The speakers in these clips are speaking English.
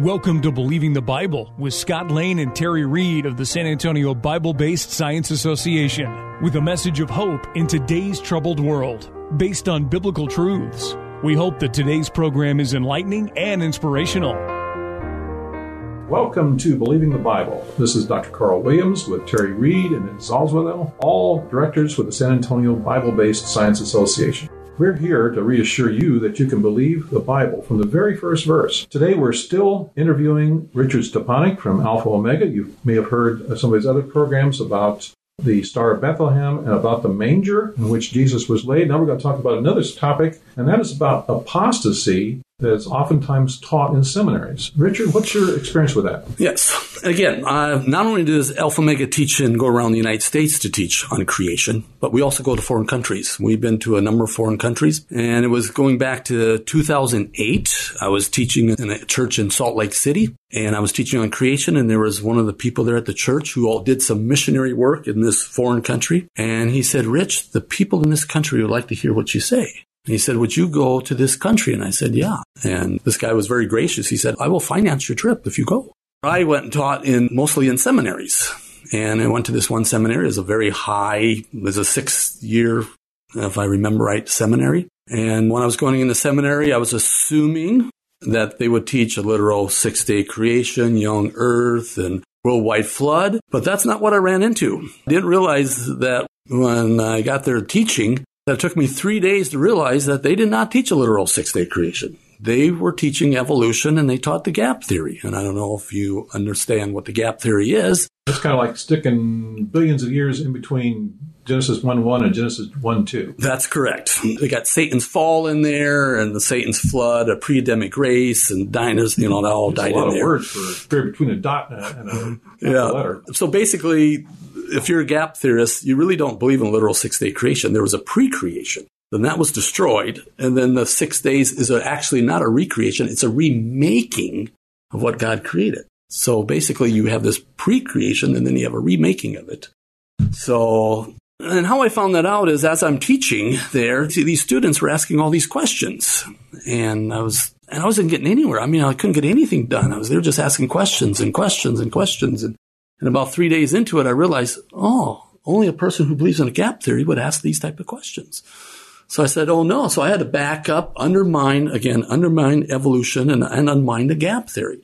Welcome to Believing the Bible with Scott Lane and Terry Reed of the San Antonio Bible Based Science Association with a message of hope in today's troubled world based on biblical truths. We hope that today's program is enlightening and inspirational. Welcome to Believing the Bible. This is Dr. Carl Williams with Terry Reed and Zalzwedel, all directors with the San Antonio Bible Based Science Association. We're here to reassure you that you can believe the Bible from the very first verse. Today we're still interviewing Richard Stepanek from Alpha Omega. You may have heard uh, some of his other programs about the Star of Bethlehem and about the manger in which Jesus was laid. Now we're going to talk about another topic, and that is about apostasy that is oftentimes taught in seminaries. Richard, what's your experience with that? Yes. Again, uh, not only does Alpha Omega teach and go around the United States to teach on creation, but we also go to foreign countries. We've been to a number of foreign countries, and it was going back to 2008. I was teaching in a church in Salt Lake City, and I was teaching on creation, and there was one of the people there at the church who all did some missionary work in this foreign country. And he said, Rich, the people in this country would like to hear what you say. And he said, Would you go to this country? And I said, Yeah. And this guy was very gracious. He said, I will finance your trip if you go. I went and taught in mostly in seminaries. And I went to this one seminary. It was a very high, it was a six year, if I remember right, seminary. And when I was going into seminary, I was assuming that they would teach a literal six day creation, young earth, and worldwide flood. But that's not what I ran into. I didn't realize that when I got there teaching, that it took me three days to realize that they did not teach a literal six day creation. They were teaching evolution and they taught the gap theory. And I don't know if you understand what the gap theory is. It's kind of like sticking billions of years in between Genesis 1 1 and Genesis 1 2. That's correct. They got Satan's fall in there and the Satan's flood, a pre Adamic race, and diners, you know, they all There's died a lot of there. words for between a dot and a, and a, Yeah. a letter. So basically, if you're a gap theorist, you really don't believe in literal six day creation. There was a pre creation. Then that was destroyed. And then the six days is a- actually not a recreation, it's a remaking of what God created. So basically, you have this pre creation and then you have a remaking of it. So, and how I found that out is as I'm teaching there, see, these students were asking all these questions. And I was, and I wasn't getting anywhere. I mean, I couldn't get anything done. I was there just asking questions and questions and questions. And, and about three days into it, I realized, oh, only a person who believes in a gap theory would ask these type of questions. So I said, oh no. So I had to back up, undermine, again, undermine evolution and, and unmine the gap theory.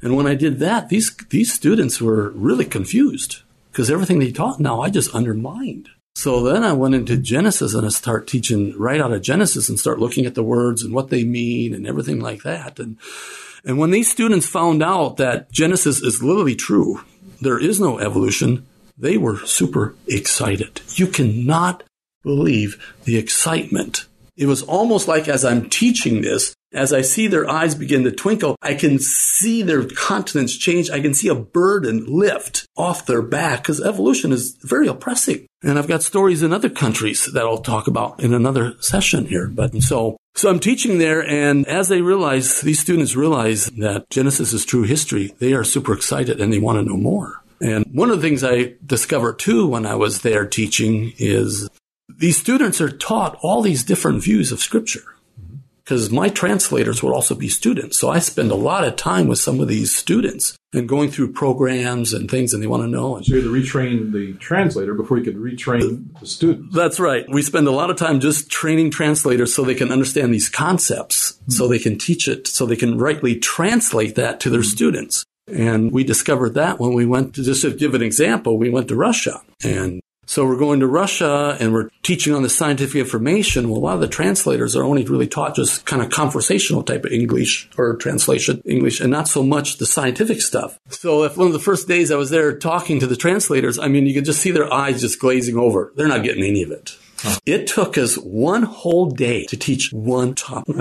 And when I did that, these, these students were really confused because everything they taught now I just undermined. So then I went into Genesis and I start teaching right out of Genesis and start looking at the words and what they mean and everything like that. And, and when these students found out that Genesis is literally true, there is no evolution, they were super excited. You cannot believe the excitement. It was almost like as I'm teaching this, as I see their eyes begin to twinkle, I can see their countenance change. I can see a burden lift off their back because evolution is very oppressive. And I've got stories in other countries that I'll talk about in another session here. But so, so I'm teaching there. And as they realize, these students realize that Genesis is true history, they are super excited and they want to know more. And one of the things I discovered too when I was there teaching is these students are taught all these different views of scripture mm-hmm. because my translators would also be students. So I spend a lot of time with some of these students and going through programs and things and they want to know. And So you had to retrain the translator before you could retrain the student. that's right. We spend a lot of time just training translators so they can understand these concepts, so they can teach it, so they can rightly translate that to their students. And we discovered that when we went to, just to give an example, we went to Russia. And so we're going to Russia and we're teaching on the scientific information. Well, a lot of the translators are only really taught just kind of conversational type of English or translation English and not so much the scientific stuff. So if one of the first days I was there talking to the translators, I mean, you could just see their eyes just glazing over. They're not getting any of it. It took us one whole day to teach one topic.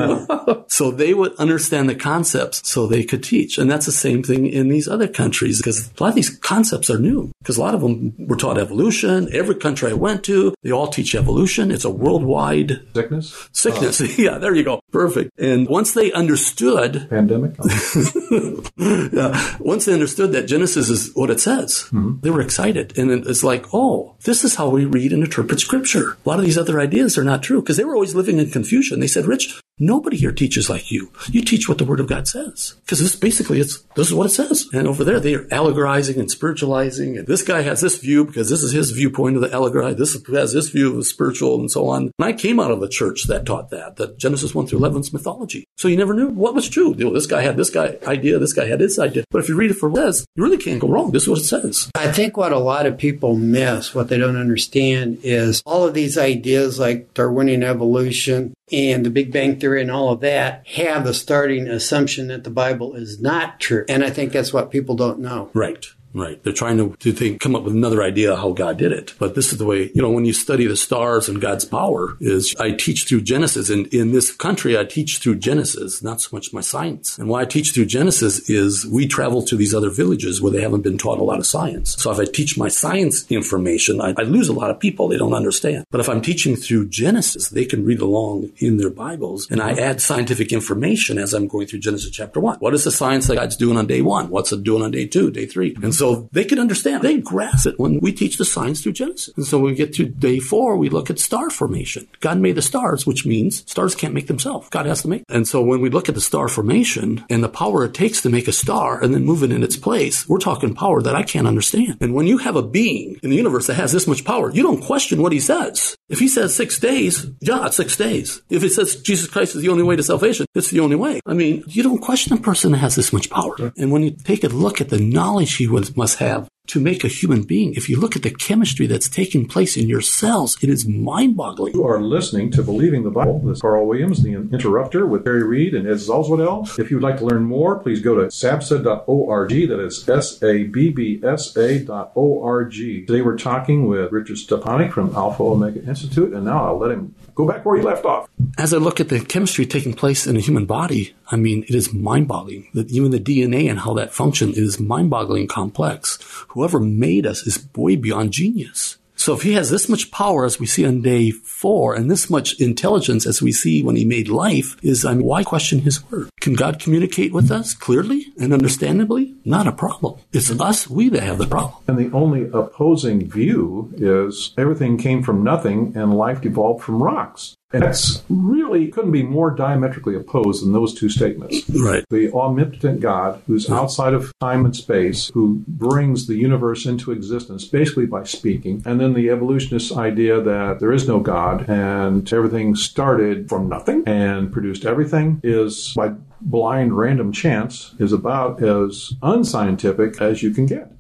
so they would understand the concepts so they could teach. And that's the same thing in these other countries because a lot of these concepts are new because a lot of them were taught evolution. Every country I went to, they all teach evolution. It's a worldwide Sickness? sickness. Uh. yeah, there you go. Perfect. And once they understood Pandemic? yeah. Once they understood that Genesis is what it says, mm-hmm. they were excited. And it's like, oh, this is how we read and interpret scripture. A lot of these other ideas are not true because they were always living in confusion. They said, Rich, nobody here teaches like you. You teach what the word of God says. Because this basically, it's, this is what it says. And over there, they are allegorizing and spiritualizing. And this guy has this view because this is his viewpoint of the allegory. This has this view of the spiritual and so on. And I came out of a church that taught that, that Genesis 1 through 11 is mythology. So you never knew what was true. You know, this guy had this guy idea, this guy had this idea. But if you read it for what you really can't go wrong. This is what it says. I think what a lot of people miss, what they don't understand, is all of these ideas like Darwinian evolution and the Big Bang Theory and all of that have the starting assumption that the Bible is not true. And I think that's what people don't know. Right. Right. They're trying to, to think, come up with another idea how God did it. But this is the way, you know, when you study the stars and God's power is I teach through Genesis. And in this country, I teach through Genesis, not so much my science. And why I teach through Genesis is we travel to these other villages where they haven't been taught a lot of science. So if I teach my science information, I, I lose a lot of people. They don't understand. But if I'm teaching through Genesis, they can read along in their Bibles and I add scientific information as I'm going through Genesis chapter one. What is the science that God's doing on day one? What's it doing on day two, day three? And so they can understand. They grasp it when we teach the science through Genesis. And so when we get to day four, we look at star formation. God made the stars, which means stars can't make themselves. God has to make. And so when we look at the star formation and the power it takes to make a star and then move it in its place, we're talking power that I can't understand. And when you have a being in the universe that has this much power, you don't question what he says. If he says six days, yeah, six days. If it says Jesus Christ is the only way to salvation, it's the only way. I mean, you don't question a person that has this much power. And when you take a look at the knowledge he was, must have to make a human being, if you look at the chemistry that's taking place in your cells, it is mind boggling. You are listening to Believing the Bible. This is Carl Williams, the interrupter with Terry Reed and Ed Zalzwadel. If you would like to learn more, please go to sabsa.org. That is S-A-B-B-S-A dot O-R-G. Today we're talking with Richard Stepanek from Alpha Omega Institute, and now I'll let him go back where you left off. As I look at the chemistry taking place in a human body, I mean, it is mind boggling. That even the DNA and how that functions is mind boggling complex. Whoever made us is way beyond genius. So if he has this much power as we see on day four and this much intelligence as we see when he made life is, I mean, why question his word? Can God communicate with us clearly and understandably? Not a problem. It's us, we that have the problem. And the only opposing view is everything came from nothing and life evolved from rocks. And that's really couldn't be more diametrically opposed than those two statements. Right. The omnipotent God, who's outside of time and space, who brings the universe into existence basically by speaking, and then the evolutionist idea that there is no God and everything started from nothing and produced everything is by blind random chance is about as unscientific as you can get.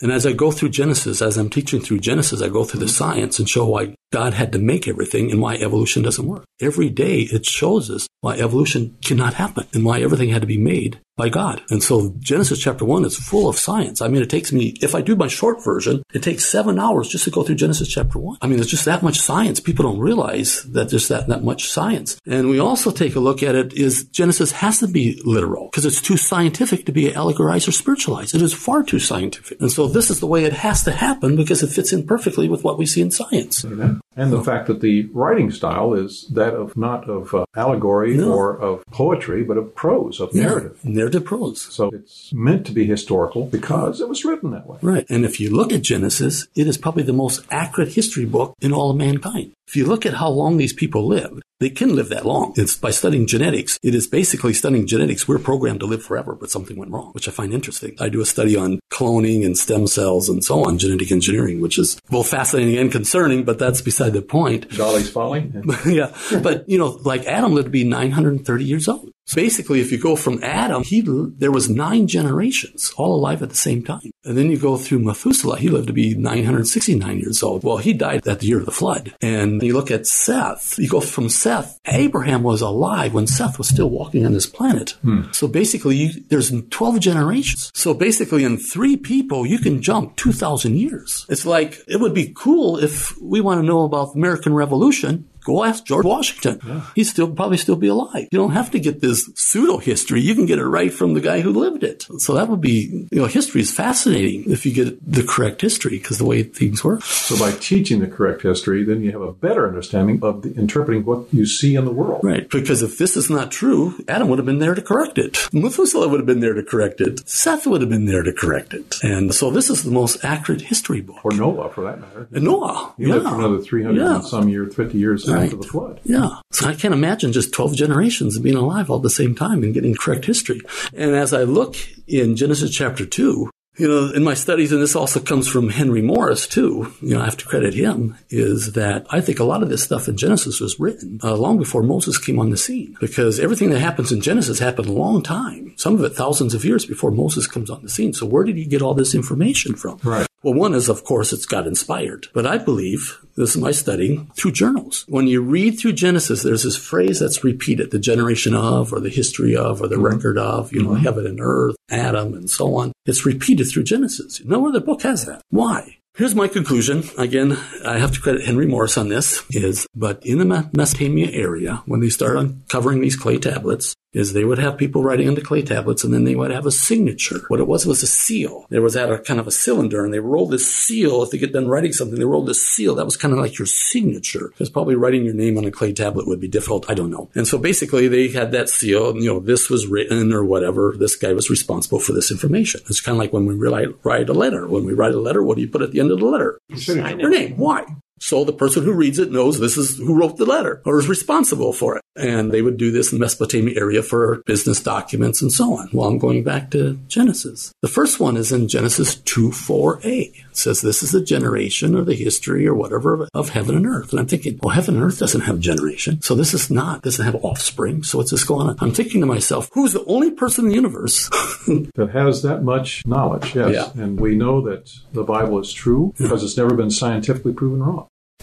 And as I go through Genesis, as I'm teaching through Genesis, I go through the science and show why God had to make everything and why evolution doesn't work. Every day it shows us why evolution cannot happen and why everything had to be made by God. And so Genesis chapter one is full of science. I mean, it takes me, if I do my short version, it takes seven hours just to go through Genesis chapter one. I mean, there's just that much science. People don't realize that there's that, that much science. And we also take a look at it is Genesis has to be literal because it's too scientific to be allegorized or spiritualized. It is far too scientific. And so this is the way it has to happen because it fits in perfectly with what we see in science. Amen. And the fact that the writing style is that of not of uh, allegory No. or of poetry, but of prose, of narrative. Narrative prose. So it's meant to be historical because it was written that way. Right. And if you look at Genesis, it is probably the most accurate history book in all of mankind. If you look at how long these people lived, they can live that long. It's by studying genetics. It is basically studying genetics. We're programmed to live forever, but something went wrong, which I find interesting. I do a study on cloning and stem cells and so on, genetic engineering, which is both fascinating and concerning, but that's beside the point. Dolly's Folly. yeah. But, you know, like Adam lived to be 930 years old. So basically, if you go from Adam, he there was nine generations all alive at the same time, and then you go through Methuselah. He lived to be 969 years old. Well, he died at the year of the flood. And you look at Seth. You go from Seth. Abraham was alive when Seth was still walking on this planet. Hmm. So basically, you, there's 12 generations. So basically, in three people, you can jump 2,000 years. It's like it would be cool if we want to know about the American Revolution Go ask George Washington. Yeah. He'd still probably still be alive. You don't have to get this pseudo history. You can get it right from the guy who lived it. So that would be, you know, history is fascinating if you get the correct history because the way things work. So by teaching the correct history, then you have a better understanding of the, interpreting what you see in the world. Right. Because if this is not true, Adam would have been there to correct it. Methuselah would have been there to correct it. Seth would have been there to correct it. And so this is the most accurate history book. Or Noah, for that matter. And Noah. He yeah. lived for another 300 yeah. and some years, 50 years right. after the flood. Yeah. So I can't imagine just 12 generations being alive all at the same time and getting correct history. And as I look in Genesis chapter 2, you know, in my studies, and this also comes from Henry Morris too, you know, I have to credit him, is that I think a lot of this stuff in Genesis was written uh, long before Moses came on the scene. Because everything that happens in Genesis happened a long time, some of it thousands of years before Moses comes on the scene. So where did he get all this information from? Right. Well, one is, of course, it's got inspired. But I believe, this is my study, through journals. When you read through Genesis, there's this phrase that's repeated, the generation of, or the history of, or the mm-hmm. record of, you know, mm-hmm. heaven and earth, Adam, and so on. It's repeated through Genesis. No other book has that. Why? Here's my conclusion. Again, I have to credit Henry Morris on this is, but in the Mesopotamia area, when they start uncovering these clay tablets, is they would have people writing on the clay tablets and then they would have a signature. What it was was a seal. There was that a kind of a cylinder and they rolled this seal. If they get done writing something, they rolled this seal. That was kind of like your signature. Because probably writing your name on a clay tablet would be difficult. I don't know. And so basically they had that seal, and, you know, this was written or whatever. This guy was responsible for this information. It's kind of like when we write, write a letter. When we write a letter, what do you put at the end of the letter? Your name. Why? So the person who reads it knows this is who wrote the letter or is responsible for it. And they would do this in the Mesopotamia area for business documents and so on. Well, I'm going back to Genesis. The first one is in Genesis 2 4a. It says this is the generation or the history or whatever of heaven and earth. And I'm thinking, well, heaven and earth doesn't have generation. So this is not, doesn't have offspring. So what's this going on? I'm thinking to myself, who's the only person in the universe that has that much knowledge? Yes. Yeah. And we know that the Bible is true because it's never been scientifically proven wrong.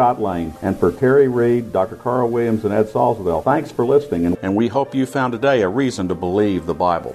Scott Lane. And for Terry Reed, Dr. Carl Williams, and Ed Salzwell, thanks for listening. And we hope you found today a reason to believe the Bible.